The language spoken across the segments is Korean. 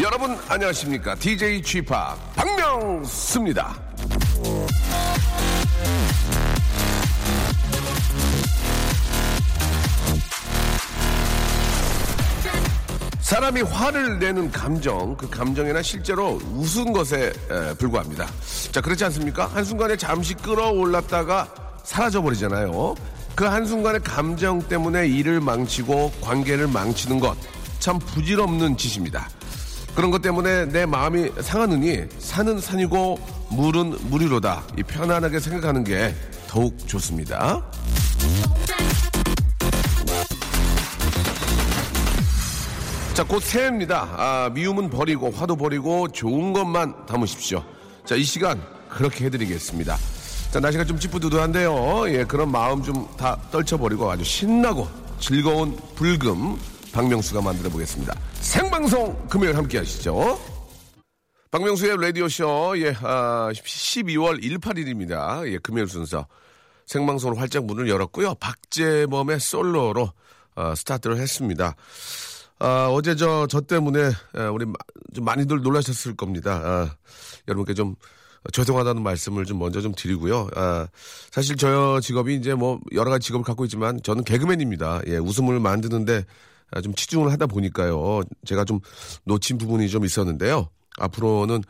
여러분 안녕하십니까? DJ Chip 박명수입니다. 사람이 화를 내는 감정, 그 감정이나 실제로 웃은 것에 에, 불과합니다. 자, 그렇지 않습니까? 한순간에 잠시 끌어올랐다가 사라져버리잖아요. 그 한순간의 감정 때문에 일을 망치고 관계를 망치는 것, 참 부질없는 짓입니다. 그런 것 때문에 내 마음이 상하느니 산은 산이고 물은 물이로다. 이 편안하게 생각하는 게 더욱 좋습니다. 자, 곧 새해입니다. 아, 미움은 버리고, 화도 버리고, 좋은 것만 담으십시오. 자, 이 시간, 그렇게 해드리겠습니다. 자, 날씨가 좀 찌뿌두두한데요. 예, 그런 마음 좀 다 떨쳐버리고 아주 신나고 즐거운 불금, 박명수가 만들어 보겠습니다. 생방송 금요일 함께 하시죠. 박명수의 라디오쇼, 예, 아, 12월 18일입니다. 예, 금요일 순서. 생방송으로 활짝 문을 열었고요. 박재범의 솔로로 어, 스타트를 했습니다. 아, 어제 저, 저 때문에, 에, 우리 마- 좀 많이들 놀라셨을 겁니다. 아, 여러분께 좀 죄송하다는 말씀을 좀 먼저 좀 드리고요. 아, 사실 저 직업이 이제 뭐 여러 가지 직업을 갖고 있지만 저는 개그맨입니다. 예, 웃음을 만드는데 아, 좀 치중을 하다 보니까요. 제가 좀 놓친 부분이 좀 있었는데요. 앞으로는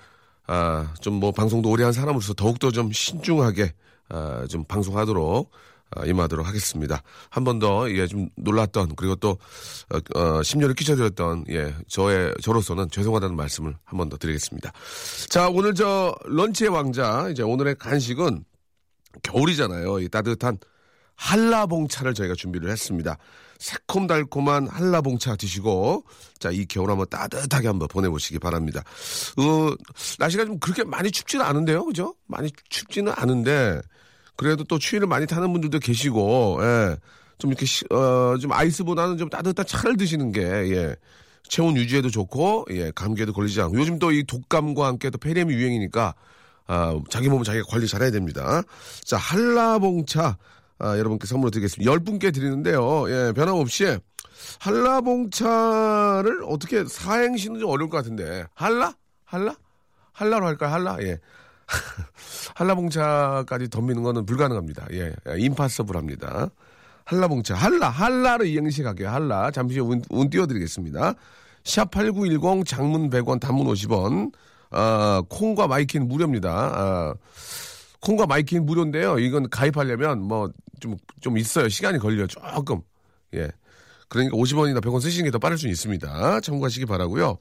아, 좀 뭐 방송도 오래 한 사람으로서 더욱더 좀 신중하게 아, 좀 방송하도록 아, 임하도록 하겠습니다. 한 번 더, 예, 좀 놀랐던, 그리고 또, 어, 어, 심려를 끼쳐드렸던, 예, 저의, 저로서는 죄송하다는 말씀을 한 번 더 드리겠습니다. 자, 오늘 저, 런치의 왕자, 이제 오늘의 간식은 겨울이잖아요. 이 따뜻한 한라봉차를 저희가 준비를 했습니다. 새콤달콤한 한라봉차 드시고, 자, 이 겨울 한번 따뜻하게 한번 보내보시기 바랍니다. 어, 날씨가 좀 그렇게 많이 춥지는 않은데요, 그죠? 많이 춥지는 않은데, 그래도 또 추위를 많이 타는 분들도 계시고, 예. 좀 이렇게, 시- 어, 좀 아이스보다는 좀 따뜻한 차를 드시는 게, 예. 체온 유지에도 좋고, 예. 감기에도 걸리지 않고. 요즘 또 이 독감과 함께 또 폐렴이 유행이니까, 아, 자기 몸은 자기가 관리 잘해야 됩니다. 자, 한라봉차, 아, 여러분께 선물로 드리겠습니다. 열 분께 드리는데요. 예, 변함없이, 한라봉차를 어떻게 사행시는 좀 어려울 것 같은데. 한라? 한라? 한라로 할까요? 한라? 예. 한라봉차까지 덤비는 거는 불가능합니다. 예, 임파서블합니다. 한라봉차, 한라, 한라를 이행시 갈게요. 한라. 잠시 후 운, 운 띄워드리겠습니다. 샵8910 장문 100원, 단문 50원. 아, 콩과 마이K는 무료입니다. 아, 콩과 마이K는 무료인데요. 이건 가입하려면 뭐 좀, 좀 있어요. 시간이 걸려요. 조금. 예. 그러니까 50원이나 100원 쓰시는 게 더 빠를 수 있습니다. 참고하시기 바라고요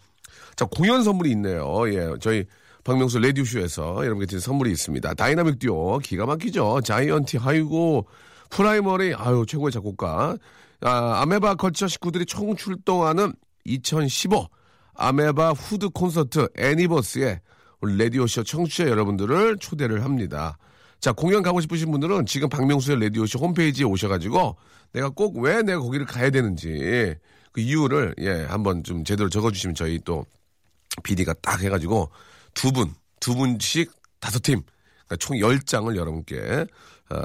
자, 공연 선물이 있네요. 예. 저희 박명수 라디오쇼에서 여러분께 드린 선물이 있습니다. 다이나믹 듀오, 기가 막히죠. 자이언티, 하이고, 프라이머리, 아유, 최고의 작곡가. 아, 아메바 컬쳐 식구들이 총 출동하는 2015 아메바 후드 콘서트 애니버스에 우리 라디오쇼 청취자 여러분들을 초대를 합니다. 자, 공연 가고 싶으신 분들은 지금 박명수의 라디오쇼 홈페이지에 오셔가지고 내가 꼭 왜 내가 거기를 가야 되는지 그 이유를 예, 한번 좀 제대로 적어주시면 저희 또 PD가 딱 해가지고 두 분, 두 분씩 다섯 팀, 그러니까 총 열장을 여러분께, 어,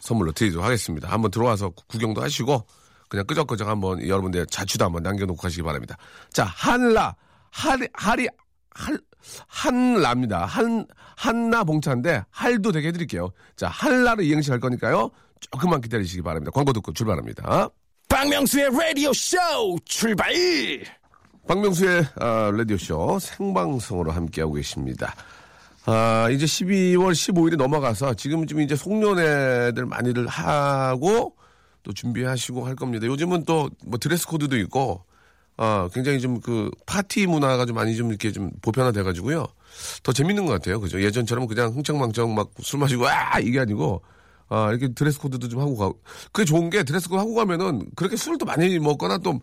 선물로 드리도록 하겠습니다. 한번 들어와서 구- 구경도 하시고, 그냥 끄적끄적 한번 여러분들 자취도 한번 남겨놓고 가시기 바랍니다. 자, 한라, 하리, 하리, 할, 한라입니다. 한, 한나 봉차인데, 할도 되게 해드릴게요. 자, 한라를 이행시 할 거니까요. 조금만 기다리시기 바랍니다. 광고 듣고 출발합니다. 박명수의 라디오 쇼 출발! 박명수의 아, 라디오 쇼 생방송으로 함께하고 계십니다. 아, 이제 12월 15일이 넘어가서 지금쯤 이제 송년회들 많이들 하고 또 준비하시고 할 겁니다. 요즘은 또 뭐 드레스 코드도 있고 아, 굉장히 좀 그 파티 문화가 좀 많이 좀 이렇게 좀 보편화돼 가지고요. 더 재밌는 것 같아요. 그죠? 예전처럼 그냥 흥청망청 막 술 마시고 아 이게 아니고 아, 이렇게 드레스 코드도 좀 하고 가고. 그게 좋은 게 드레스 코드 하고 가면은 그렇게 술도 많이 먹거나 또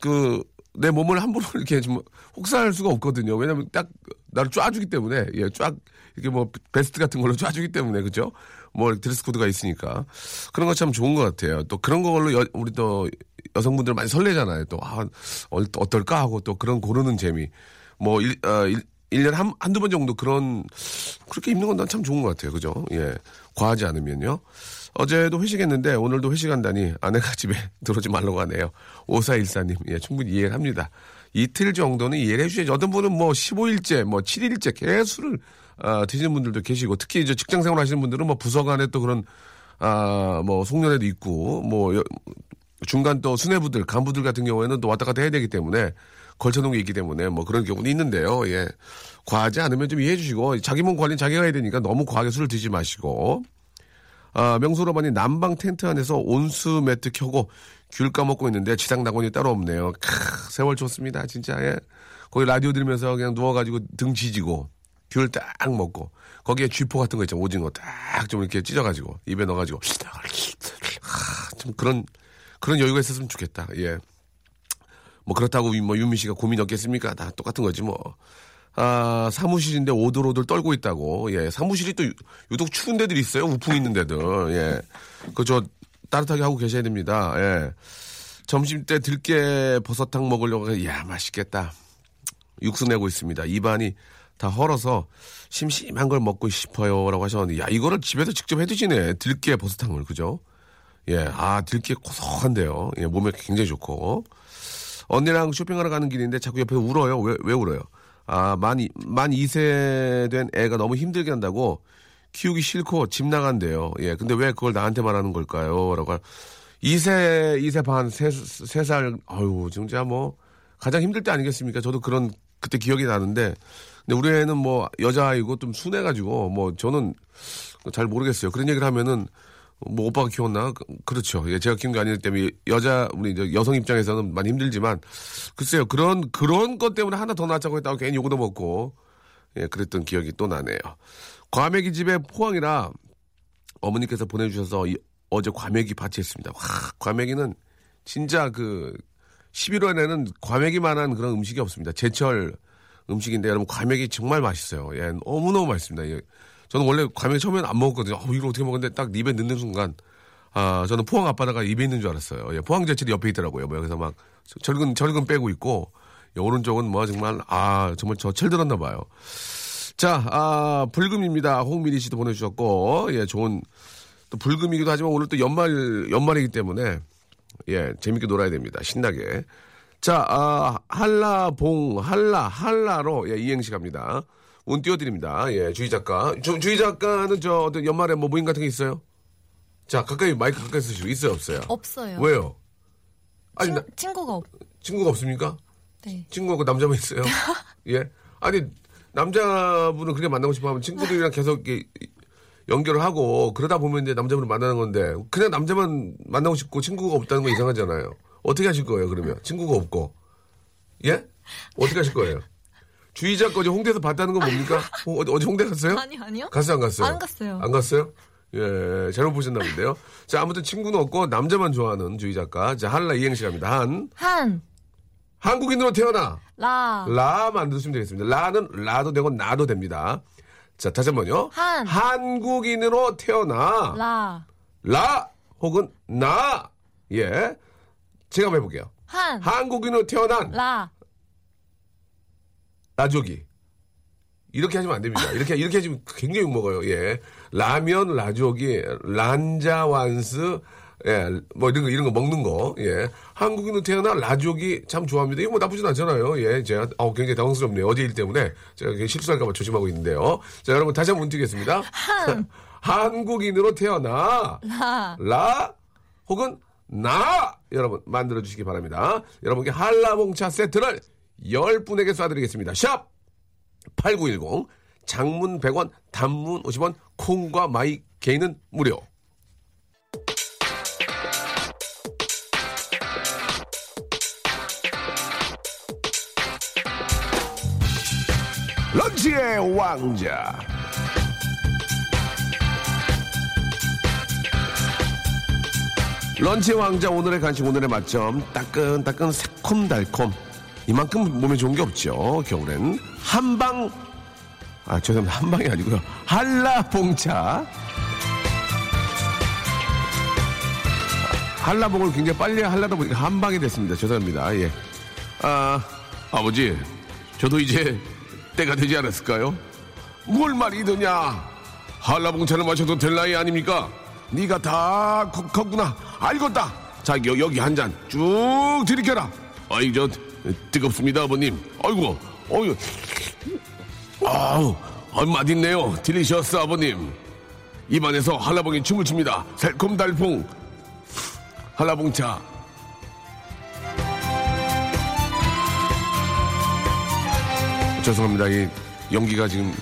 그 내 몸을 함부로 이렇게 좀 혹사할 수가 없거든요. 왜냐면 딱 나를 쫙주기 때문에 예, 쫙 이렇게 뭐 베스트 같은 걸로 쫙주기 때문에 그죠? 뭐 드레스 코드가 있으니까 그런 거 참 좋은 것 같아요. 또 그런 걸로 여- 우리 또 여성분들 많이 설레잖아요. 또 아, 어, 어떨까 하고 또 그런 고르는 재미. 뭐 일, 어, 일, 1년에 한, 한두 번 정도 그런, 그렇게 입는 건 난 참 좋은 것 같아요. 그죠? 예. 과하지 않으면요. 어제도 회식했는데 오늘도 회식한다니 아내가 집에 들어오지 말라고 하네요. 5414님. 예, 충분히 이해를 합니다. 이틀 정도는 이해를 해주셔야지. 어떤 분은 뭐 15일째, 뭐 7일째 계속 술을 아, 드시는 분들도 계시고 특히 이제 직장 생활 하시는 분들은 뭐 부서 간에 또 그런 아, 뭐 송년회도 있고 뭐 여- 중간 또 수뇌부들, 간부들 같은 경우에는 또 왔다 갔다 해야 되기 때문에 걸쳐놓은 게 있기 때문에 뭐 그런 경우는 있는데요. 예. 과하지 않으면 좀 이해해 주시고 자기 몸 관리는 자기가 해야 되니까 너무 과하게 술을 드시지 마시고 아, 명수로반이 난방 텐트 안에서 온수 매트 켜고 귤 까먹고 있는데 지상 낙원이 따로 없네요. 크, 세월 좋습니다. 진짜, 예. 거기 라디오 들으면서 그냥 누워가지고 등 지지고 귤 딱 먹고 거기에 쥐포 같은 거 있죠. 오징어 딱 좀 이렇게 찢어가지고 입에 넣어가지고 하, 좀 그런, 그런 여유가 있었으면 좋겠다. 예. 뭐 그렇다고 뭐 윤미 씨가 고민 없겠습니까? 다 똑같은 거지 뭐. 아, 사무실인데 오돌오돌 떨고 있다고. 예, 사무실이 또 유- 유독 추운 데들이 있어요. 우풍 있는 데들. 예. 그저 따뜻하게 하고 계셔야 됩니다. 예. 점심 때 들깨 버섯탕 먹으려고 해. 야, 맛있겠다. 육수 내고 있습니다. 입안이 다 헐어서 심심한 걸 먹고 싶어요라고 하셨는데 야, 이거를 집에서 직접 해 드시네. 들깨 버섯탕을. 그죠? 예. 아, 들깨 고소한데요. 예, 몸에 굉장히 좋고. 언니랑 쇼핑하러 가는 길인데 자꾸 옆에서 울어요. 왜, 왜 울어요? 아, 만, 이- 만 2세 된 애가 너무 힘들게 한다고 키우기 싫고 집 나간대요. 예, 근데 왜 그걸 나한테 말하는 걸까요? 라고. 2세, 2세 반, 3, 세살 아유, 진짜 뭐, 가장 힘들 때 아니겠습니까? 저도 그런, 그때 기억이 나는데, 근데 우리 애는 뭐, 여자아이고 좀 순해가지고, 뭐, 저는 잘 모르겠어요. 그런 얘기를 하면은, 뭐 오빠가 키웠나? 그- 그렇죠. 예, 제가 키운 게 아니기 때문에 여자 우리 이제 여성 입장에서는 많이 힘들지만 글쎄요 그런 그런 것 때문에 하나 더 낳자고 했다고 괜히 욕도 먹고 예 그랬던 기억이 또 나네요. 과메기 집에 포항이라 어머니께서 보내주셔서 이- 어제 과메기 바치했습니다. 와 과메기는 진짜 그 11월에는 과메기만한 그런 음식이 없습니다. 제철 음식인데 여러분 과메기 정말 맛있어요. 예, 너무 너무 맛있습니다. 예. 저는 원래 과메기 처음에는 안 먹었거든요. 어, 이걸 어떻게 먹었는데 딱 입에 넣는 순간 아 저는 포항 앞바다가 입에 있는 줄 알았어요. 예, 포항 제철이 옆에 있더라고요. 뭐 여기서 막 절근 절근 빼고 있고 예, 오른쪽은 뭐 정말 아 정말 저 철 들었나 봐요. 자, 아, 불금입니다. 홍미리 씨도 보내주셨고, 예, 좋은, 또 불금이기도 하지만 오늘 또 연말, 연말이기 때문에, 예, 재밌게 놀아야 됩니다. 신나게. 자, 아, 한라봉, 한라, 한라로, 예, 이행시 갑니다. 운 띄워드립니다. 예, 주희 작가. 주, 주희 작가는 저, 어떤 연말에 뭐 모임 같은 게 있어요? 자, 가까이, 마이크 가까이 쓰시고, 있어요, 없어요? 없어요. 왜요? 아니, 친, 나- 친구가 없. 친구가 없습니까? 네. 친구가 그 남자만 있어요? 예? 아니, 남자분을 그렇게 만나고 싶어 하면 친구들이랑 계속 이렇게 연결을 하고 그러다 보면 이제 남자분을 만나는 건데 그냥 남자만 만나고 싶고 친구가 없다는 건 이상하잖아요. 어떻게 하실 거예요, 그러면? 친구가 없고. 예? 어떻게 하실 거예요? 주의자 거지 홍대에서 봤다는 건 뭡니까? 어, 어디, 어디 홍대 갔어요? 아니 아니요. 갔어요, 안 갔어요? 안 갔어요. 안 갔어요? 예, 잘못 보셨나 본데요. 자, 아무튼 친구는 없고 남자만 좋아하는 주의 작가. 자, 한라 이행시 갑니다. 한. 한, 한국인으로 태어나. 라, 라 만드시면 되겠습니다. 라는 라도 되고 나도 됩니다. 자, 다시 한 번요. 한. 한국인으로 태어나. 라, 라 혹은 나. 예. 제가 한번 해볼게요. 한, 한국인으로 태어난 라, 라조기. 이렇게 하시면 안 됩니다. 이렇게, 이렇게 하시면 굉장히 욕먹어요. 예. 라면, 라조기, 란자완스, 예, 뭐 이런 거, 이런 거 먹는 거, 예. 한국인으로 태어나 라조기 참 좋아합니다. 이거 뭐 나쁘진 않잖아요. 예, 제가, 어 굉장히 당황스럽네요. 어제 일 때문에. 제가 실수할까봐 조심하고 있는데요. 자, 여러분 다시 한번 드리겠습니다. 한국인으로 태어나 라, 라 혹은 나 여러분 만들어 주시기 바랍니다. 여러분께 한라봉차 세트를 10분에게 쏴드리겠습니다. 샵 8910 장문 100원, 단문 50원, 콩과 마이 K는 무료. 런치의 왕자. 런치의 왕자 오늘의 간식 오늘의 맛점 따끈따끈 새콤달콤 이만큼 몸에 좋은 게 없죠 겨울엔. 한방 아 죄송합니다. 한방이 아니고요. 한라봉차. 한라봉을 굉장히 빨리 하려다 보니까 한방이 됐습니다. 죄송합니다. 예. 아 아버지 저도 이제 때가 되지 않았을까요? 뭘 말이더냐? 한라봉차를 마셔도 될 나이 아닙니까? 네가 다 컸- 컸구나. 알겠다. 자 여, 여기 한 잔 쭉 들이켜라. 아이 저 뜨겁습니다 아버님. 아이고 어유 아우 아, 맛있네요. 딜리셔스 아버님. 입안에서 한라봉이 춤을 춥니다. 새콤달콤 한라봉차. 죄송합니다. 이 연기가 지금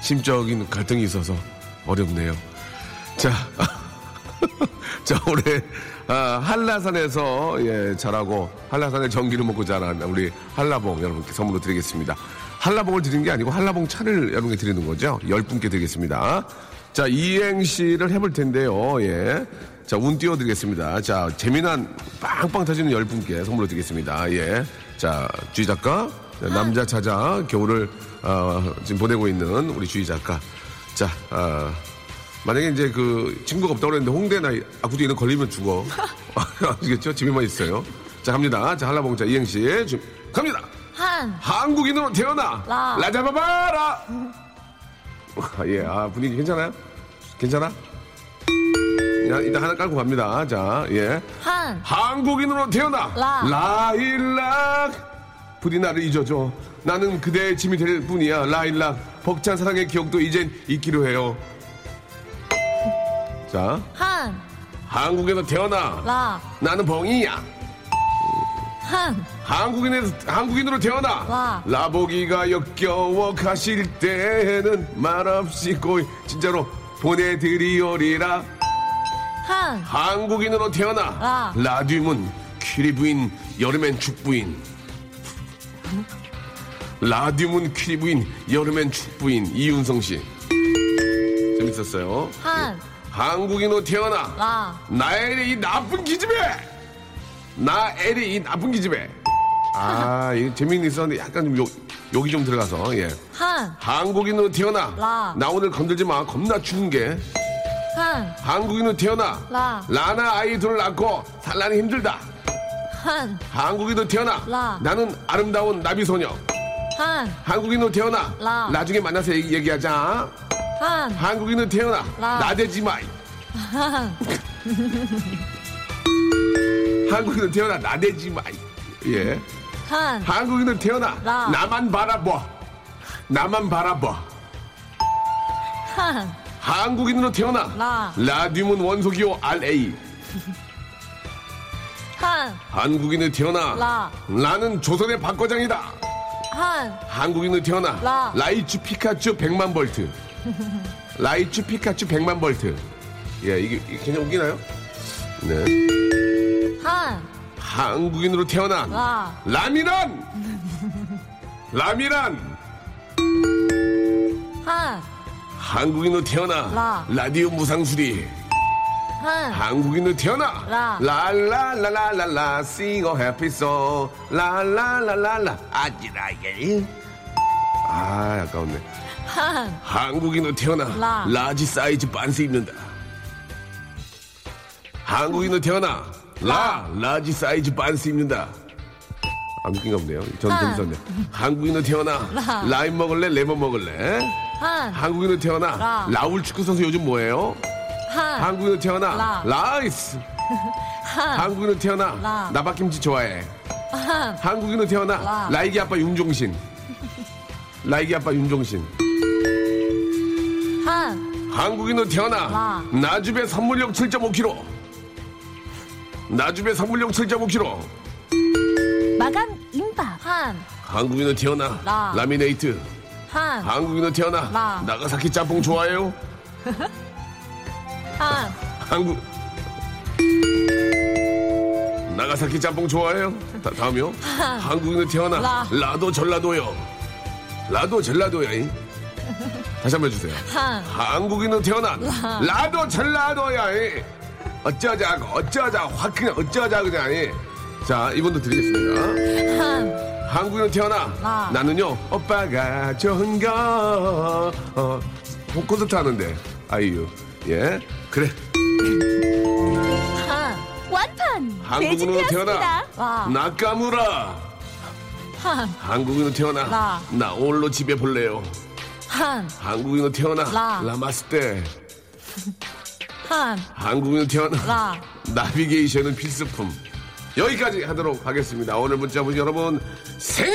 심적인 갈등이 있어서 어렵네요. 자, 자 올해 아, 한라산에서 예, 자라고 한라산의 전기를 먹고 자란 우리 한라봉 여러분께 선물로 드리겠습니다. 한라봉을 드리는 게 아니고 한라봉 차를 여러분께 드리는 거죠. 열 분께 드리겠습니다. 자 이행시를 해볼 텐데요. 예. 자, 운 띄워드리겠습니다. 자, 재미난 빵빵 터지는 열 분께 선물로 드리겠습니다. 예. 자, 주희 작가, 자, 남자 찾아 겨울을 어, 지금 보내고 있는 우리 주희 작가. 자, 어, 만약에 이제 그 친구가 없다고 그랬는데 홍대나 아구두에는 걸리면 죽어. 아시겠죠? 집에만 있어요. 자, 갑니다. 자, 한라봉자 이행시. 주- 갑니다. 한, 한국인으로 태어나. 라. 라잡아봐라. 아, 예, 아, 분위기 괜찮아요? 괜찮아? 야, 일단 하나 깔고 갑니다. 자, 예. 한, 한국인으로 태어나. 라. 라일락. 부디 나를 잊어줘. 나는 그대의 짐이 될 뿐이야. 라일락. 벅찬 사랑의 기억도 이젠 잊기로 해요. 자, 한, 한국에서 태어나. 라, 나는 벙이야. 한, 한국인에서 한국인으로 태어나 와. 라보기가 역겨워 가실 때는 말없이 고 진짜로 보내드리오리라. 한, 한국인으로 태어나 와. 라듐은 퀴리부인 여름엔 죽부인. 라듐은 퀴리부인 여름엔 죽부인. 이윤성 씨. 재밌었어요? 한, 한국인으로 태어나 라, 나의 이 나쁜 기집애! 나 애리 이 나쁜 기집애! 아, 이거 재미는 있었는데 약간 좀 욕, 욕이 좀 들어가서, 예. 한, 한국인으로 태어나. 라. 나 오늘 건들지 마. 겁나 추운 게. 한, 한국인으로 태어나. 라. 라나 아이들을 낳고 살라니 힘들다. 한, 한국인으로 태어나. 라. 나는 아름다운 나비소녀. 한, 한국인으로 태어나. 라. 나중에 만나서 얘기, 얘기하자. 한, 한국인으로 태어나. 라. 나대지 마. 한, 한국인으로 태어나. 나대지 마. 예. 한, 한국인은 태어나 라. 나만 바라봐 나만 바라봐 한, 한국인으로 태어나 라. 라듐은 원소기호 RA 한, 한국인으로 태어나 라. 나는 조선의 박과장이다 한, 한국인을 태어나 라. 라이츄 피카츄 100만 볼트 라이츄 피카츄 100만 볼트. 예 이게, 이게 그냥 웃기나요? 네. 한, 한국인으로 태어나 라. 라미란! 라미란! 한, 한국인으로 태어나 라. 라디오 무상수리. 한, 한국인으로 태어나 라. 라라라라라라 sing a happy song 라라라라라 아지라예 아 아까웠네 한, 한국인으로 태어나 라. 라지 사이즈 반스 입는다 한국인으로 태어나 라 라 지 사이즈 반스 입는다 안 웃긴가 보네요 전 한. 재밌었네 한국인으로 태어나 라. 라임 먹을래 레몬 먹을래 한, 한국인으로 태어나 라. 라울 축구 선수 요즘 뭐예요? 한, 한국인으로 태어나 라. 라이스 한, 한국인으로 태어나 라. 나박김치 좋아해 한, 한국인으로 태어나 라. 라익이 아빠 윤종신 라익이 아빠 윤종신 한, 한국인으로 태어나 라. 나주배 선물용 7.5kg 나주배 선물용 7.5kg 마감 임박. 한, 한국인으로 태어나 라. 라미네이트 한, 한국인은 태어나 나. 나가사키 짬뽕 좋아해요? 한, 한국 나가사키 짬뽕 좋아해요? 다, 다음이요. 한국인은 태어나 라. 라도 전라도요. 라도 전라도야. 이. 다시 한 번 해주세요. 한, 한국인은 태어나 라도 전라도야. 이. 어쩌자고 어쩌자 확 그냥 어쩌자 그냥. 이. 자 이분도 드리겠습니다. 한, 한국인은 태어나 나. 나는요 오빠가 좋은가 어, 콘서트 하는데 아이유 예 그래 한, 완판! 한국인은 태어나 라. 나까무라 한, 한국인은 태어나 나. 나 오늘로 집에 볼래요 한, 한국인은 태어나 라. 라마스테 한, 한국인은 태어나 라. 나비게이션은 필수품 여기까지 하도록 하겠습니다 오늘 문자 보신 여러분 생일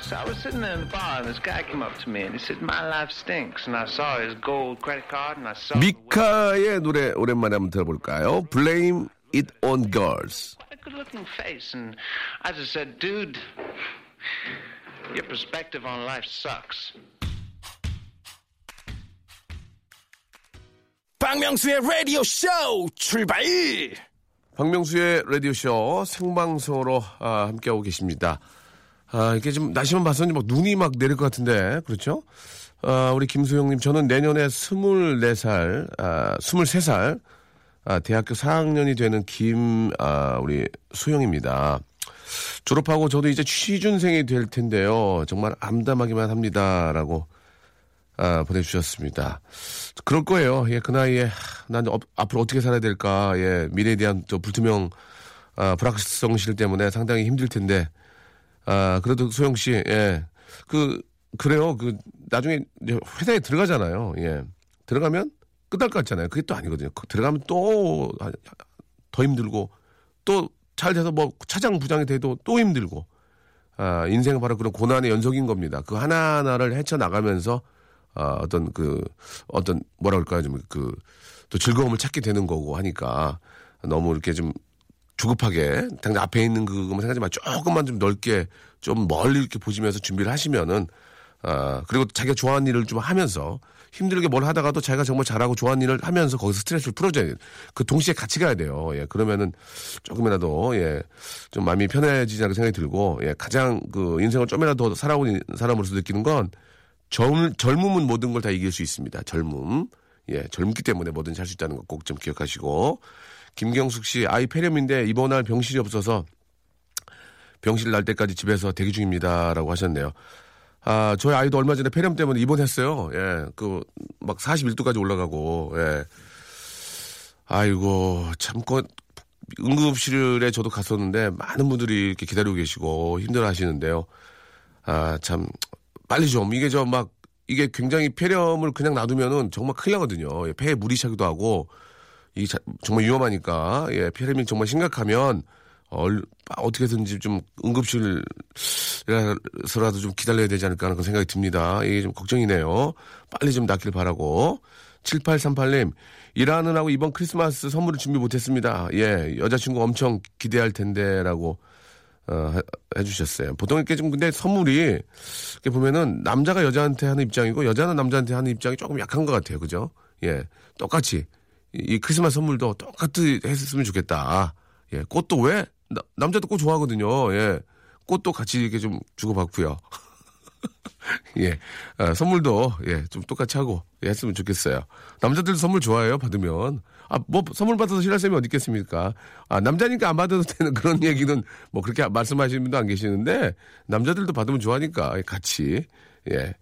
So I was sitting there in the bar, and this guy came up to me, and he said, "My life stinks." And I saw his gold credit card, and I saw 미카의 노래 오랜만에 한번 들어볼까요? Blame it on girls what a good-looking face, and I just said, "Dude, your perspective on life sucks." 박명수의 라디오 쇼 출발! 박명수의 라디오 쇼 생방송으로 아, 함께하고 계십니다. 아, 이렇게 좀 날씨만 봐서는 막 눈이 막 내릴 것 같은데, 그렇죠? 아, 우리 김수영님, 저는 내년에 24살, 아, 23살, 아, 대학교 4학년이 되는 김, 아, 우리 수영입니다. 졸업하고 저도 이제 취준생이 될 텐데요. 정말 암담하기만 합니다. 라고 아, 보내주셨습니다. 그럴 거예요. 예, 그 나이에 하, 난 어- 앞으로 어떻게 살아야 될까. 예, 미래에 대한 저 불투명 아, 불확실성실 때문에 상당히 힘들 텐데. 아, 그래도 소영 씨, 예, 그 그래요. 그 나중에 회사에 들어가잖아요. 예, 들어가면 끝날 것 같잖아요. 그게 또 아니거든요. 그 들어가면 또 더 힘들고 또 잘 돼서 뭐 차장 부장이 돼도 또 힘들고 아, 인생은 바로 그런 고난의 연속인 겁니다. 그 하나하나를 헤쳐나가면서 아, 어떤 그 어떤 뭐라 그럴까요? 좀 그 또 즐거움을 찾게 되는 거고 하니까 너무 이렇게 좀 주급하게 당장 앞에 있는 그것만 생각하지 말고 조금만 좀 넓게 좀 멀리 이렇게 보시면서 준비를 하시면은 아 그리고 자기가 좋아하는 일을 좀 하면서 힘들게 뭘 하다가도 자기가 정말 잘하고 좋아하는 일을 하면서 거기서 스트레스를 풀어줘야 돼요. 그 동시에 같이 가야 돼요. 예 그러면은 조금이라도 예 좀 마음이 편해지지 않을 생각이 들고 예 가장 그 인생을 좀이라도 더 살아온 사람으로서 느끼는 건 젊, 젊음은 모든 걸 다 이길 수 있습니다. 젊음. 예, 젊기 때문에 뭐든지 할 수 있다는 거 꼭 좀 기억하시고. 김경숙 씨, 아이 폐렴인데 입원할 병실이 없어서 병실 날 때까지 집에서 대기 중입니다라고 하셨네요. 아, 저희 아이도 얼마 전에 폐렴 때문에 입원했어요. 예, 그, 막 41도까지 올라가고, 예. 아이고, 참, 그, 응급실에 저도 갔었는데, 많은 분들이 이렇게 기다리고 계시고, 힘들어 하시는데요. 아, 참, 빨리 좀, 이게 저 막, 이게 굉장히 폐렴을 그냥 놔두면은 정말 큰일 나거든요. 예, 폐에 물이 차기도 하고, 이 정말 위험하니까, 예, 폐렴이 정말 심각하면, 얼, 어떻게든지 좀 응급실에서라도 좀 기다려야 되지 않을까 하는 그런 생각이 듭니다. 이게 좀 걱정이네요. 빨리 좀 낫길 바라고. 7838님, 일하느라고 이번 크리스마스 선물을 준비 못했습니다. 예, 여자친구 엄청 기대할 텐데, 라고, 어, 해- 해주셨어요. 보통 이렇게 좀 근데 선물이, 이렇게 보면은 남자가 여자한테 하는 입장이고, 여자는 남자한테 하는 입장이 조금 약한 것 같아요. 그죠? 예, 똑같이. 이, 이 크리스마스 선물도 똑같이 했으면 좋겠다. 예, 꽃도 왜? 나- 남자도 꽃 좋아하거든요. 예. 꽃도 같이 이렇게 좀 주고받고요. 예. 아, 선물도, 예, 좀 똑같이 하고, 예, 했으면 좋겠어요. 남자들도 선물 좋아해요, 받으면. 아, 뭐, 선물 받아서 사람이 어디 있겠습니까? 아, 남자니까 안 받아도 되는 그런 얘기는 뭐 그렇게 말씀하시는 분도 안 계시는데, 남자들도 받으면 좋아하니까, 예, 같이, 예,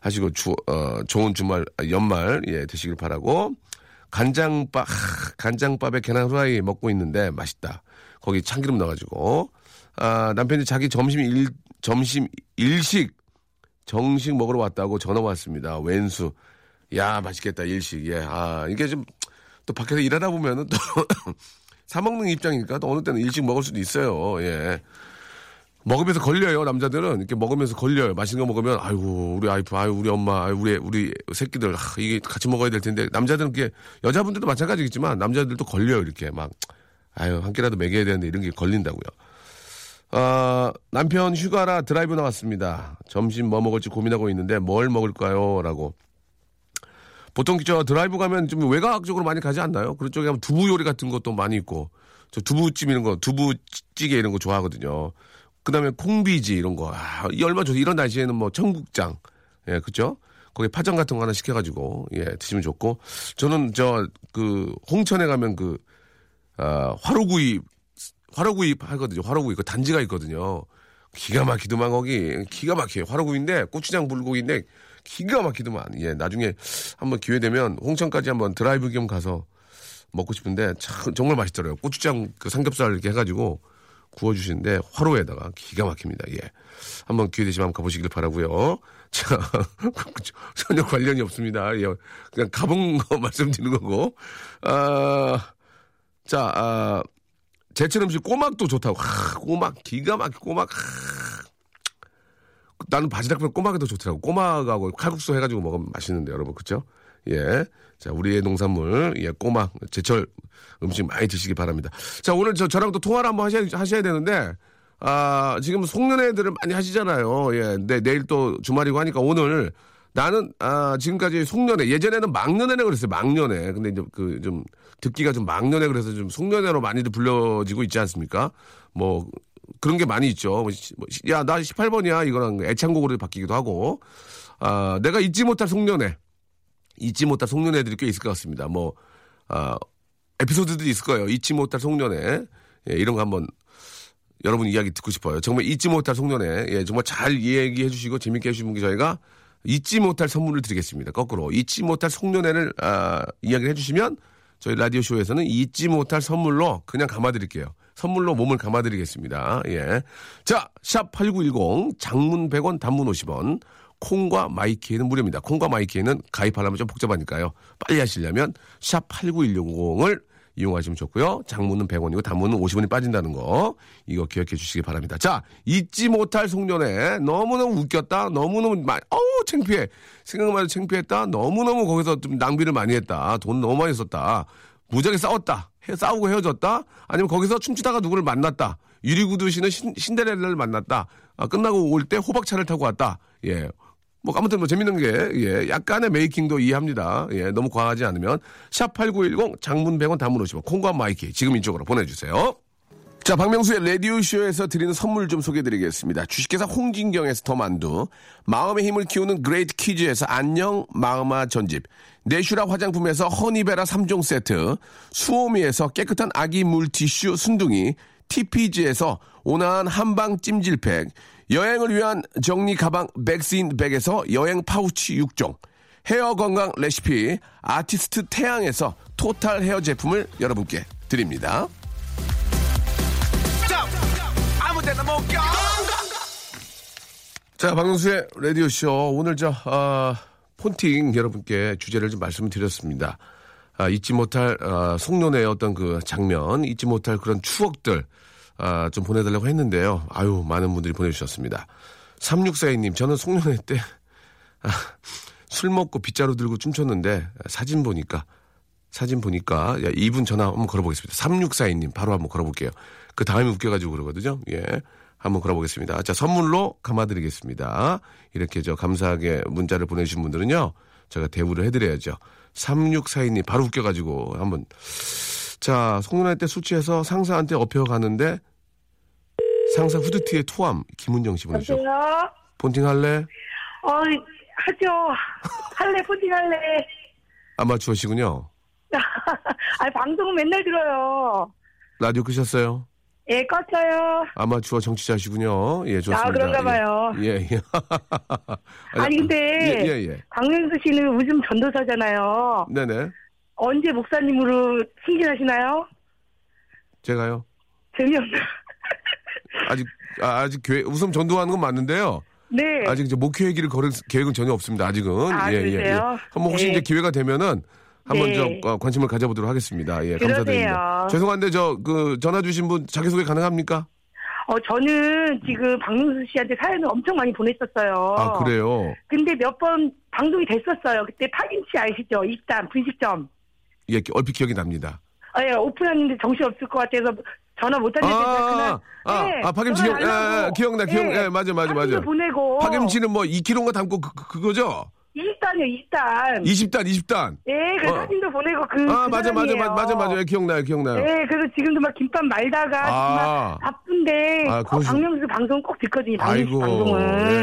하시고, 주, 어, 좋은 주말, 아, 연말, 예, 되시길 바라고. 간장밥, 하, 간장밥에 계란 후라이 먹고 있는데 맛있다. 거기 참기름 넣어가지고. 아, 남편이 자기 점심 일, 점심 일식, 정식 먹으러 왔다고 전화 왔습니다. 왼수. 야, 맛있겠다, 일식. 예, 아, 이게 좀, 또 밖에서 일하다 보면은 또, 사먹는 입장이니까 또 어느 때는 일식 먹을 수도 있어요. 예. 먹으면서 걸려요, 남자들은. 이렇게 먹으면서 걸려요. 맛있는 거 먹으면, 아이고, 우리 아이프, 아유, 우리 엄마, 아유, 우리, 우리 새끼들, 아, 이게 같이 먹어야 될 텐데. 남자들은 그게, 여자분들도 마찬가지겠지만, 남자들도 걸려요, 이렇게. 막, 아유, 한 끼라도 먹여야 되는데, 이런 게 걸린다고요. 아, 남편 휴가라 드라이브 나왔습니다. 점심 뭐 먹을지 고민하고 있는데 뭘 먹을까요? 라고. 보통 저 드라이브 가면 좀 외곽적으로 많이 가지 않나요? 그런 쪽에 가면 두부 요리 같은 것도 많이 있고. 저 두부찜 이런 거, 두부찌개 이런 거 좋아하거든요. 그 다음에 콩비지 이런 거. 아, 이 얼마 좋 이런 날씨에는 뭐 청국장. 예, 그죠? 거기 파전 같은 거 하나 시켜가지고, 예, 드시면 좋고. 저는 저, 그, 홍천에 가면 그, 아, 화로구이, 화로구이 하거든요. 화로구이. 그 단지가 있거든요. 기가 막히더만 거기. 기가 막혀요. 화로구이인데, 고추장 불고기인데, 기가 막히더만. 예, 나중에 한번 기회 되면 홍천까지 한번 드라이브 겸 가서 먹고 싶은데, 참, 정말 맛있더라고요. 고추장 그 삼겹살 이렇게 해가지고 구워주시는데, 화로에다가 기가 막힙니다. 예. 한번 기회 되시면 한번 가보시길 바라고요 자, 전혀 관련이 없습니다. 예. 그냥 가본 거 말씀드리는 거고. 아, 자, 아, 제철 음식 꼬막도 좋다고. 하, 꼬막, 기가 막히 꼬막. 하. 나는 바지락보다 꼬막이 더 좋더라고. 꼬막하고 칼국수 해가지고 먹으면 맛있는데, 여러분. 그쵸? 예. 자, 우리의 농산물, 예, 꼬막, 제철 음식 많이 드시기 바랍니다. 자, 오늘 저, 저랑 또 통화를 한번 하셔야, 하셔야 되는데, 아, 지금 송년회들을 많이 하시잖아요. 예. 네, 내일 또 주말이고 하니까 오늘 나는, 아, 지금까지 송년회, 예전에는 막년회라 그랬어요. 막년회. 근데 이제 그 좀 듣기가 좀 막년회 그래서 좀 송년회로 많이들 불려지고 있지 않습니까? 뭐, 그런 게 많이 있죠. 뭐, 시- 뭐, 시- 야, 나 18번이야. 이거랑 애창곡으로 바뀌기도 하고. 아, 내가 잊지 못할 송년회. 잊지 못할 송년회들이 꽤 있을 것 같습니다. 뭐, 아, 에피소드들이 있을 거예요. 잊지 못할 송년회. 예, 이런 거 한번 여러분 이야기 듣고 싶어요. 정말 잊지 못할 송년회. 예, 정말 잘 얘기해 주시고 재밌게 해주신 분께 저희가 잊지 못할 선물을 드리겠습니다. 거꾸로. 잊지 못할 송년회를, 아, 이야기를 해주시면 저희 라디오쇼에서는 잊지 못할 선물로 그냥 감아드릴게요. 선물로 몸을 감아드리겠습니다. 예. 자, 샵 8910, 장문 100원, 단문 50원. 콩과 마이키에는 무료입니다. 콩과 마이키에는 가입하려면 좀 복잡하니까요. 빨리 하시려면 샵 8910을 이용하시면 좋고요. 장문은 100원이고 단문은 50원이 빠진다는 거 이거 기억해 주시기 바랍니다. 자, 잊지 못할 송년회 너무너무 웃겼다. 너무너무 많이 어우 창피해. 생각만 해도 창피했다. 너무너무 거기서 좀 낭비를 많이 했다. 돈 너무 많이 썼다. 무지하게 싸웠다. 해, 싸우고 헤어졌다. 아니면 거기서 춤추다가 누구를 만났다. 유리구두 신은 신, 신데렐라를 만났다. 아, 끝나고 올 때 호박차를 타고 왔다. 예. 뭐 아무튼 뭐 재밌는 게 예, 약간의 making도 이해합니다. 예, 너무 과하지 않으면 샵 8910 장문 100원 단문 50원 콩과 마이 K 지금 이쪽으로 보내 주세요. 자, 박명수의 라디오쇼에서 드리는 선물 좀 소개해 드리겠습니다. 주식회사 홍진경에서 더 만두, 마음의 힘을 키우는 그레이트 키즈에서 안녕 마음아 전집, 내슈라 화장품에서 허니베라 3종 세트, 수오미에서 깨끗한 아기 물티슈 순둥이, TPG에서 온화한 한방 찜질팩, 여행을 위한 정리 가방 백스인 백에서 여행 파우치 6종, 헤어 건강 레시피 아티스트 태양에서 토탈 헤어 제품을 여러분께 드립니다. 자, 박명수의 라디오쇼. 오늘 저, 아, 폰팅 여러분께 주제를 좀 말씀을 드렸습니다. 아, 잊지 못할, 아, 송년회의 어떤 그 장면, 잊지 못할 그런 추억들, 아, 좀 보내달라고 했는데요. 아유, 많은 분들이 보내주셨습니다. 3642님, 저는 송년회 때, 아, 술 먹고 빗자루 들고 춤췄는데, 사진 보니까, 사진 보니까, 야, 이분 전화 한번 걸어보겠습니다. 3642님, 바로 한번 걸어볼게요. 그 다음에 웃겨가지고 그러거든요. 예. 한번 걸어보겠습니다. 자, 선물로 감아드리겠습니다. 이렇게 저 감사하게 문자를 보내주신 분들은요, 제가 대우를 해드려야죠. 3642님, 바로 웃겨가지고 한번. 자, 송년회 때 술 취해서 상사한테 업혀 가는데, 상사 후드티에 토함, 김은정 씨 보내주죠. 폰팅 할래? 어, 하죠. 할래, 푸딩 할래. 아마추어시군요. 아, 방송은 맨날 들어요. 라디오 끄셨어요? 예, 껐어요. 아마추어 정치자시군요. 예, 좋습니다. 아, 그런가 봐요. 예, 예. 아니, 근데, 예, 예, 예. 박명수 씨는 요즘 전도사잖아요. 네네. 언제 목사님으로 승진하시나요? 제가요. 재미없나? 아직, 아, 아직 교회, 우선 전도하는 건 맞는데요. 네. 아직 이제 목회 얘기를 걸을 계획은 전혀 없습니다. 아직은. 아, 예, 예, 예. 그러세요? 한번 혹시 네. 이제 기회가 되면은 한번 네. 저 어, 관심을 가져보도록 하겠습니다. 예, 그러세요. 감사드립니다. 죄송한데 저 그 전화 주신 분 자기 소개 가능합니까? 어, 저는 지금 박명수 씨한테 사연을 엄청 많이 보냈었어요. 아, 그래요. 근데 몇 번 방송이 됐었어요. 그때 파김치 아시죠? 입단, 분식점. 예, 얼핏 기억이 납니다. 아, 예, 오픈했는데 정신 없을 것 같아서 전화 못 하는데 아, 아, 네, 아, 박임치 기억, 예, 예, 기억나, 기억, 예, 맞아, 맞아, 맞아. 보내고 파김치는 뭐 2kg가 담고 그, 그, 그거죠? 20단이요, 20단. 20단, 20단. 예, 그 어. 사진도 보내고 그. 아, 그 맞아, 맞아. 맞아, 맞아, 맞아. 기억나요, 기억나요. 예, 그래서 지금도 막 김밥 말다가 아. 정말 바쁜데 아, 꼭 그러시- 박명수 방송 꼭 듣거든요. 아이고, 방송은.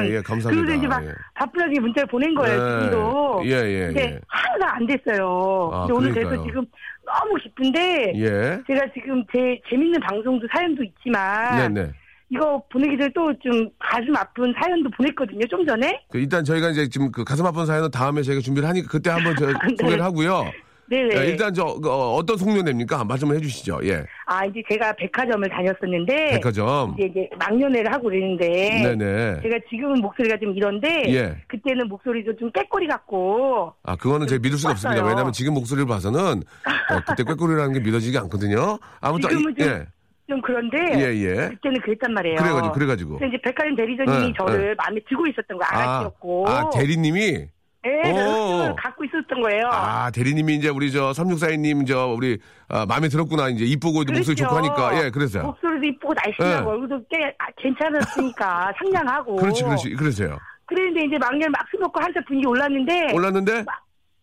예, 예, 감사합니다. 그래서 이제 막 예. 바쁘다고 문자를 보낸 거예요. 예, 지금도. 예, 예, 근데 예. 하나도 안 됐어요. 아, 근데 오늘 그래서. 지금 너무 기쁜데 예. 제가 지금 제 재밌는 방송도 사연도 있지만 네네. 이거 보내기 전에 또 좀 가슴 아픈 사연도 보냈거든요. 좀 전에. 그 일단 저희가 이제 지금 그 가슴 아픈 사연은 다음에 저희가 준비를 하니까 그때 한번 저 소개를 하고요. 네네. 예, 일단 저 어, 떤 송년회입니까? 말씀을 해주시죠. 예. 아 이제 제가 백화점을 다녔었는데 백화점. 이제 이제 막년회를 하고 그랬는데 네네. 제가 지금은 목소리가 좀 이런데 예. 그때는 목소리도 좀 꾀꼬리 같고 아, 그거는 제가 믿을 수가 없습니다. 왜냐하면 지금 목소리를 봐서는 어, 그때 꾀꼬리라는 게 믿어지지 않거든요. 아무튼 지금은 이- 좀- 예. 좀 그런데 예, 예. 그때는 그랬단 말이에요. 그래가지고 그래가지고. 그래서 이제 백화점 대리점님이 예, 저를 마음에 들고 있었던 거예요. 아가씨였고. 아, 대리님이 예, 오. 그래서 갖고 있었던 거예요. 아, 대리님이 이제 우리 저 3642님 저 우리 아, 마음에 들었구나. 이제 이쁘고 목소리 좋고 하니까. 예, 그랬어요. 목소리도 이쁘고 날씬하고 예. 얼굴도 꽤 아, 괜찮았으니까 상냥하고. 그렇지, 그렇지. 그러세요. 그랬는데 이제 막년 막 수놓고 한참 분위기 올랐는데 올랐는데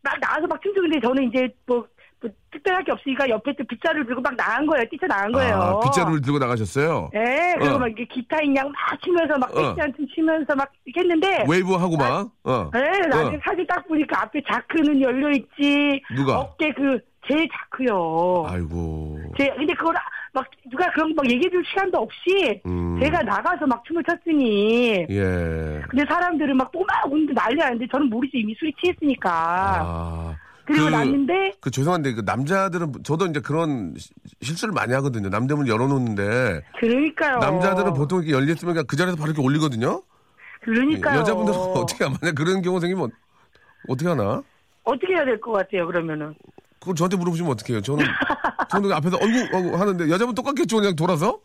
막 나와서 막 춤추는데 저는 이제 뭐, 뭐 특별할 게 없으니까 옆에 또 빗자루를 들고 막 나간 거예요. 뛰쳐나간 거예요. 아, 빗자루를 들고 나가셨어요. 예, 그리고 어. 막 이렇게 기타 인양 막 치면서 막 어. 섹시한 춤 치면서 막 이렇게 했는데 웨이브 하고 막. 어. 예, 나중에 어. 사진 딱 보니까 앞에 자크는 열려 있지. 누가? 어깨 그 제 자크요. 아이고. 제 근데 그걸 막 누가 그런 거 막 얘기해 줄 시간도 없이 음. 제가 나가서 막 춤을 췄으니 예. 근데 사람들은 막 또 막 웃는데 난리 나는데 저는 모르지 이미 술이 취했으니까 아. 그리고 그- 났는데 그 죄송한데 그 남자들은 저도 이제 그런 시- 실수를 많이 하거든요. 남대문 열어놓는데 그러니까요. 남자들은 보통 이렇게 열렸으면 그냥 그 자리에서 바로 이렇게 올리거든요. 그러니까요. 여자분들은 어떻게 만약 그런 경우 생기면 어떻게 하나? 어떻게 해야 될 것 같아요 그러면은 그걸 저한테 물어보시면 어떡해요? 저는 저는 앞에서 얼굴 얼굴 하는데 여자분 똑같겠죠 그냥 돌아서?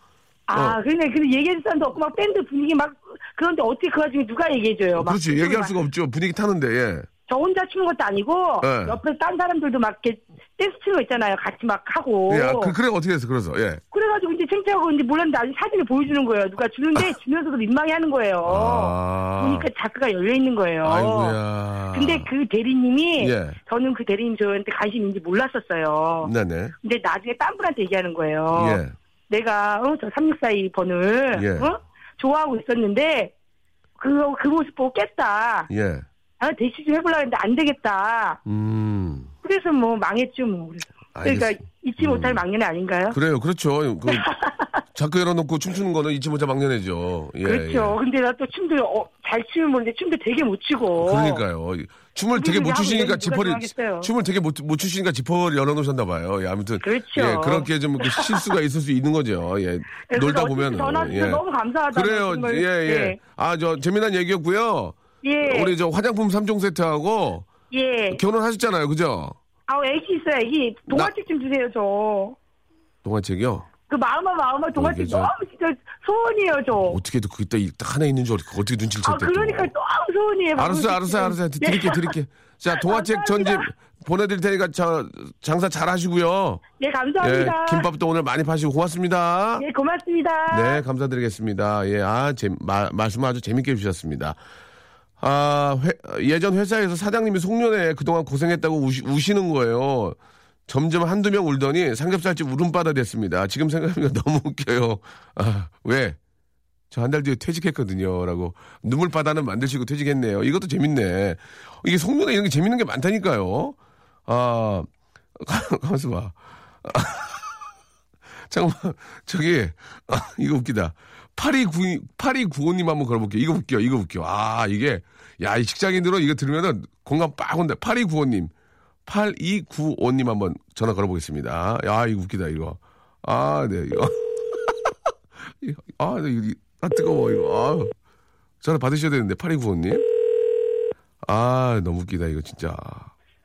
아 어. 근데 근데 얘기해 줄 사람도 없고 막 밴드 분위기 막 그런데 어떻게 그 와중에 누가 얘기해줘요 막 그렇지 얘기할 수가 없죠 분위기 타는데 예. 저 혼자 추는 것도 아니고 네. 옆에 딴 사람들도 막 이렇게 댄스 추는 거 있잖아요 같이 막 하고 예, 아, 그, 그래 어떻게 됐어 그래서 예. 그래가지고 이제 창피하고 이제 몰랐는데 아직 사진을 보여주는 거예요 누가 주는데 주면서도 민망해 하는 거예요 아. 보니까 자크가 열려 있는 거예요 아이고야. 근데 그 대리님이 예. 저는 그 대리님 저한테 관심 있는지 몰랐었어요 네네. 근데 나중에 딴 분한테 얘기하는 거예요 예. 내가 어, 저 3642번을 예. 어? 좋아하고 있었는데 그, 그 모습 보고 깼다. 예. 아, 대시 좀 해보려고 했는데 안 되겠다. 음. 그래서 뭐 망했죠, 뭐. 그래서. 그러니까. 잊지 못할 막년이 아닌가요? 그래요, 그렇죠. 그 자꾸 열어놓고 춤추는 거는 잊지 못할 막년이죠. 예, 그렇죠. 예. 근데 나 또 춤도 어, 잘 추면 모르는데 춤도 되게 못 추고. 그러니까요. 춤을 되게 못 추시니까 지퍼를. 춤을 되게 못, 못 추시니까 지퍼를 열어놓으셨나 봐요. 예, 아무튼 그렇죠. 예, 그렇게 좀 그 실수가 있을 수 있는 거죠. 예, 네, 놀다 보면 전화 주셔서 너무 감사하다. 그래요. 예, 예. 네. 아, 저 재미난 얘기였고요. 예. 우리 저 화장품 3종 세트하고 예. 결혼하셨잖아요, 그죠? 아우, 애기 있어요, 애기. 동화책 좀 주세요, 저. 동화책이요. 그 마음아, 마음아 동화책 이게 저- 너무 진짜 소원이에요, 저. 어떻게 또 그때 딱 하나 있는 줄 어떻게, 어떻게 눈치를 아, 챘대? 또. 그러니까 너무 소원이에요. 알았어요, 알았어요, 알았어요. 드릴게, 드릴게. 자, 동화책 전집 감사합니다. 보내드릴 테니까 저 장사 잘 하시고요. 예, 예, 감사합니다. 김밥도 오늘 많이 파시고 고맙습니다. 예, 고맙습니다. 네, 감사드리겠습니다. 예, 아, 재, 마, 말씀 아주 재밌게 해주셨습니다. 아, 회- 예전 회사에서 사장님이 송년회 그동안 고생했다고 우시, 우시는 거예요. 점점 한두 명 울더니 삼겹살집 울음바다 됐습니다. 지금 생각하니까 너무 웃겨요. 아, 왜? 저 한 달 뒤에 퇴직했거든요. 라고. 눈물바다는 만드시고 퇴직했네요. 이것도 재밌네. 이게 송년회 이런 게 재밌는 게 많다니까요. 아, 가만있어 봐. 잠깐만, 저기, 아, 이거 웃기다. 8292, 8295님 한번 걸어볼게요. 이거 웃겨, 이거 웃겨. 아, 이게, 야, 이 직장인들은 이거 들으면은 공감 빡 온다. 8295님. 8295님 한번 전화 걸어보겠습니다. 야, 이거 웃기다, 이거. 아, 네, 이거. 아, 네, 이거, 아, 뜨거워, 이거. 아, 전화 받으셔야 되는데, 8295님. 아, 너무 웃기다, 이거 진짜.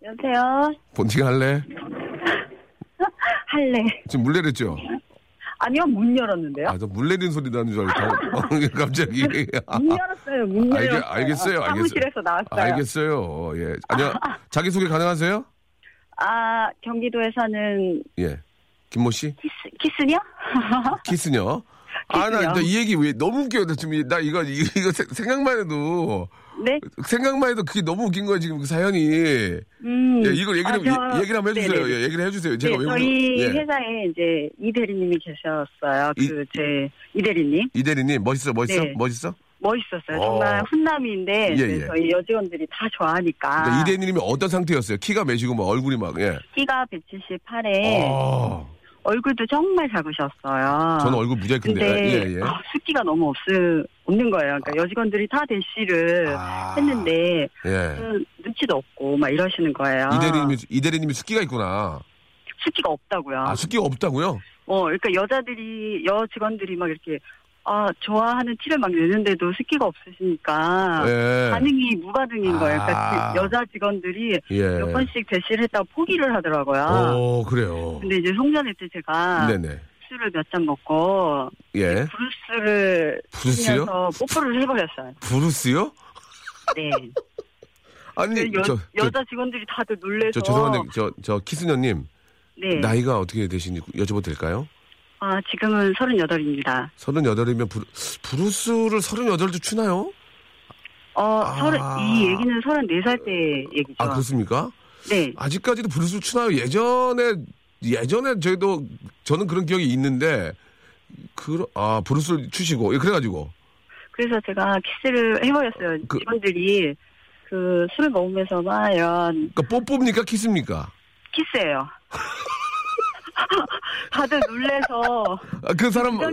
여보세요? 본팅 할래? 할래. 지금 물 내렸죠? 아니요, 문 열었는데요? 아, 저 물 내리는 소리 나는 줄 알고. 갑자기. 문 열었어요, 문 알겠- 열었어요. 알겠어요, 알겠어요. 사무실에서 나왔어요. 알겠어요. 예. 아니요. 자기소개 가능하세요? 아, 경기도에 사는 예. 김모 씨? 키스, 키스요? 키스녀. 아, 나. 이 얘기 왜 너무 웃겨요. 나 지금 이- 나 이거, 이거, 생각만 해도, 네. 생각만 해도 그게 너무 웃긴 거예요, 지금 그 사연이. 음. 예, 이걸 얘기를, 아, 저- 예, 얘기를 한번 해주세요. 예, 얘기를 해주세요. 제가 네, 왜 저희 예. 회사에 이제 이 대리님이 계셨어요. 이- 그제 이 대리님 이 대리님, 멋있어, 멋있어? 네. 멋있어? 멋있었어요. 어. 정말 훈남인데 예, 예. 저희 여직원들이 다 좋아하니까 그러니까 이대리님이 어떤 상태였어요? 키가 몇이고, 뭐, 얼굴이 막, 예. 키가 178에 어, 얼굴도 정말 작으셨어요. 저는 얼굴 무지하게 큰데. 예, 예. 아, 숫기가 너무 없, 없는 거예요. 그러니까 여직원들이 다 대시를 아. 했는데 예. 음, 눈치도 없고 막 이러시는 거예요. 이대리님이, 이대리님이 숫기가 있구나. 숫기가 없다고요. 아, 숫기가 없다고요? 어, 그러니까 여자들이 여 직원들이 막 이렇게 아 좋아하는 티를 막 내는데도 숫기가 없으시니까 예. 반응이 무반응인 거예요. 그러니까 아. 그 여자 직원들이 예. 몇 번씩 대시를 했다가 포기를 하더라고요. 오, 그래요. 근데 이제 송년회 때 제가 네네. 술을 몇 잔 먹고 예. 브루스를 브루스요? 뽀뽀를 해버렸어요. 브루스요? 네. 아니, 여, 저, 저, 여자 직원들이 다들 놀래서 저 죄송한데, 저, 저, 키스녀님. 네. 나이가 어떻게 되신지 여쭤봐도 될까요? 아 지금은 38입니다. 서른여덟이면 브루, 브루스를 서른여덟도 추나요? 어, 아. 서른, 이 얘기는 34살 때 얘기죠. 아, 그렇습니까? 네. 아직까지도 브루스를 추나요? 예전에, 예전에 저희도, 저는 그런 기억이 있는데, 그, 아, 브루스를 추시고, 예, 그래가지고. 그래서 제가 키스를 해버렸어요. 그- 직원들이 그 술을 먹으면서 막 이런 그니까 뽀뽀입니까? 키스입니까? 키스예요. 다들 놀래서 아, 그 사람, 몇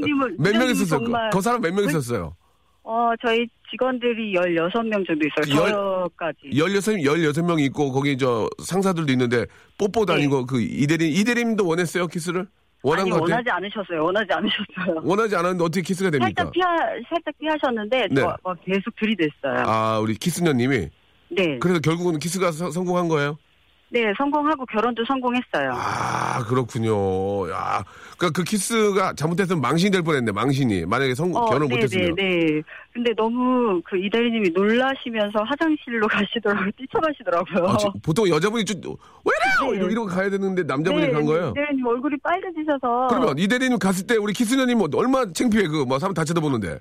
명 있었어요? 정말- 그 사람 몇명 왜- 있었어요? 어 저희 직원들이 16명 정도 있어요. 열- 저까지. 16, 16명이 있고, 거기 저 상사들도 있는데, 뽀뽀도 네. 아니고, 그 이대리, 이대리님도 원했어요? 키스를? 원한 아니 것? 원하지 않으셨어요. 원하지 않으셨어요. 원하지 않았는데 어떻게 키스가 됩니까? 살짝 피하 살짝 피하셨는데 네. 저 막 계속 들이댔어요. 아, 우리 키스녀님이. 네. 그래서 결국은 키스가 서- 성공한 거예요? 네, 성공하고 결혼도 성공했어요. 아, 그렇군요. 야, 그러니까 그 키스가 잘못했으면 망신이 될 뻔했네, 망신이. 만약에 성, 어, 결혼 네, 못했으면. 네, 네. 근데 너무 그 이대리님이 놀라시면서 화장실로 가시더라고요. 뛰쳐가시더라고요. 아, 지- 보통 여자분이 좀, 왜래요? 네. 이러, 이러고 가야 되는데 남자분이 네, 간 거예요? 이대리님 얼굴이 빨개지셔서. 그러면 이대리님 갔을 때 우리 키스녀님 뭐 얼마나 창피해, 그, 뭐, 사람 다 쳐다보는데.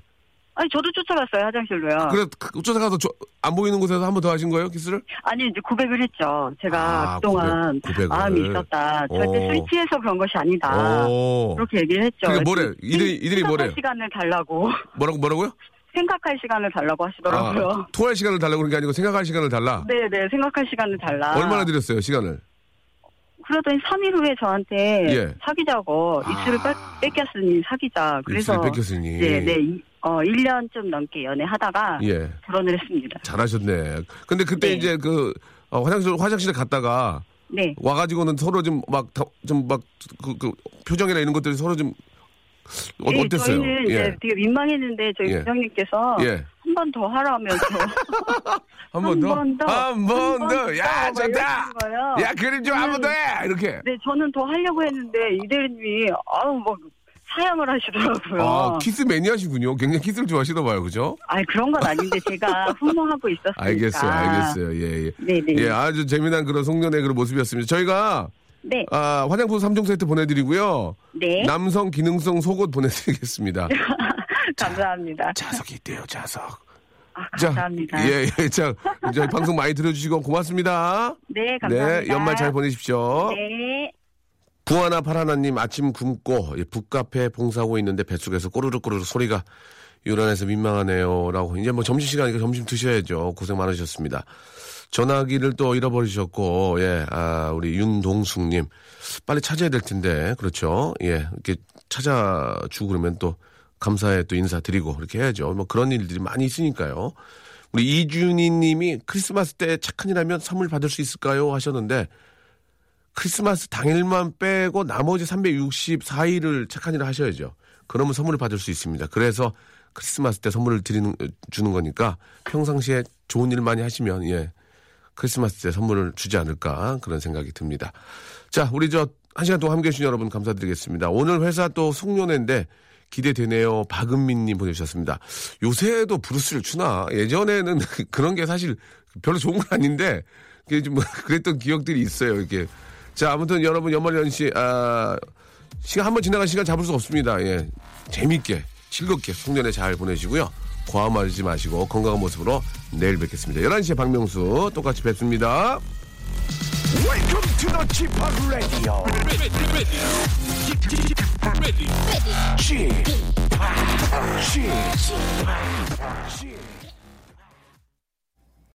아니 저도 쫓아갔어요 화장실로요. 그래, 그 쫓아가서 저- 안 보이는 곳에서 한 번 더 하신 거예요, 키스를? 아니 이제 고백을 했죠. 제가 아, 그동안 고백, 고백을. 마음이 있었다. 절대 오. 술 취해서 그런 것이 아니다. 오. 그렇게 얘기를 했죠. 그게 뭐래? 이들이- 이들이 생각할 뭐래요? 시간을 달라고. 뭐라고, 뭐라고요? 생각할 시간을 달라고 하시더라고요. 아, 토할 시간을 달라고 그런 게 아니고 생각할 시간을 달라? 네네 생각할 시간을 달라. 얼마나 드렸어요, 시간을? 그러더니 3일 후에 저한테 예. 사귀자고 입술을 아. 뺏, 뺏겼으니 사귀자. 그래서 입술을 뺏겼으니. 네, 네. 이- 어, 1년 좀 넘게 연애하다가 예. 결혼을 했습니다. 잘하셨네. 근데 그때 네. 이제 그 어, 화장실 화장실에 갔다가 네. 와가지고는 서로 좀 막 좀 막 그 그 표정이나 이런 것들이 서로 좀 어, 예, 어땠어요? 저희는 이제 예. 되게 민망했는데 저희 예. 부장님께서 예. 한번 더 하라면서 한번한 더. 번 더. 한번한 더. 번 야, 더. 막 좋다. 야, 그림 좀 한 번 더 해. 이렇게. 네, 저는 더 하려고 했는데 이대리님이 아우 막 사양을 하시더라고요. 아, 키스 매니아시군요. 굉장히 키스를 좋아하시나 봐요. 그죠? 아니 그런 건 아닌데 제가 흠모하고 있었으니까. 알겠어요. 알겠어요. 예, 예. 네네. 예, 아주 재미난 그런 송년회 그런 모습이었습니다. 저희가 네. 아, 화장품 3종 세트 보내드리고요. 네. 남성 기능성 속옷 보내드리겠습니다. 감사합니다. 자석이 있대요, 자석. 아, 감사합니다. 예, 예. 자, 저희 방송 많이 들어주시고 고맙습니다. 네, 감사합니다. 네, 연말 잘 보내십시오. 네. 부하나 파라나님 아침 굶고 예, 북카페 봉사하고 있는데 뱃속에서 꼬르륵 꼬르륵 소리가 요란해서 민망하네요. 라고. 이제 뭐 점심 시간이니까 점심 드셔야죠. 고생 많으셨습니다. 전화기를 또 잃어버리셨고, 예, 아, 우리 윤동숙님. 빨리 찾아야 될 텐데, 그렇죠. 예, 이렇게 찾아주고 그러면 또 감사의 또 인사드리고 이렇게 해야죠. 뭐 그런 일들이 많이 있으니까요. 우리 이준희 님이 크리스마스 때 착한 일 하면 선물 받을 수 있을까요? 하셨는데, 크리스마스 당일만 빼고 나머지 364일을 착한 일을 하셔야죠. 그러면 선물을 받을 수 있습니다. 그래서 크리스마스 때 선물을 드리는 주는 거니까 평상시에 좋은 일 많이 하시면 예 크리스마스 때 선물을 주지 않을까 그런 생각이 듭니다. 자, 우리 저 한 시간 동안 함께해 주신 여러분 감사드리겠습니다. 오늘 회사 또 송년회인데 기대되네요. 박은민님 보내주셨습니다. 요새도 브루스를 추나 예전에는 그런 게 사실 별로 좋은 건 아닌데 그게 좀 그랬던 기억들이 있어요. 이렇게 자, 아무튼 여러분 연말연시 아, 시간 한 번 지나간 시간 잡을 수 없습니다. 예. 재밌게, 즐겁게 송년회 잘 보내시고요. 과음하지 마시고 건강한 모습으로 내일 뵙겠습니다. 11시에 박명수 똑같이 뵙습니다. Welcome to the Chip Radio. Chip, Chip,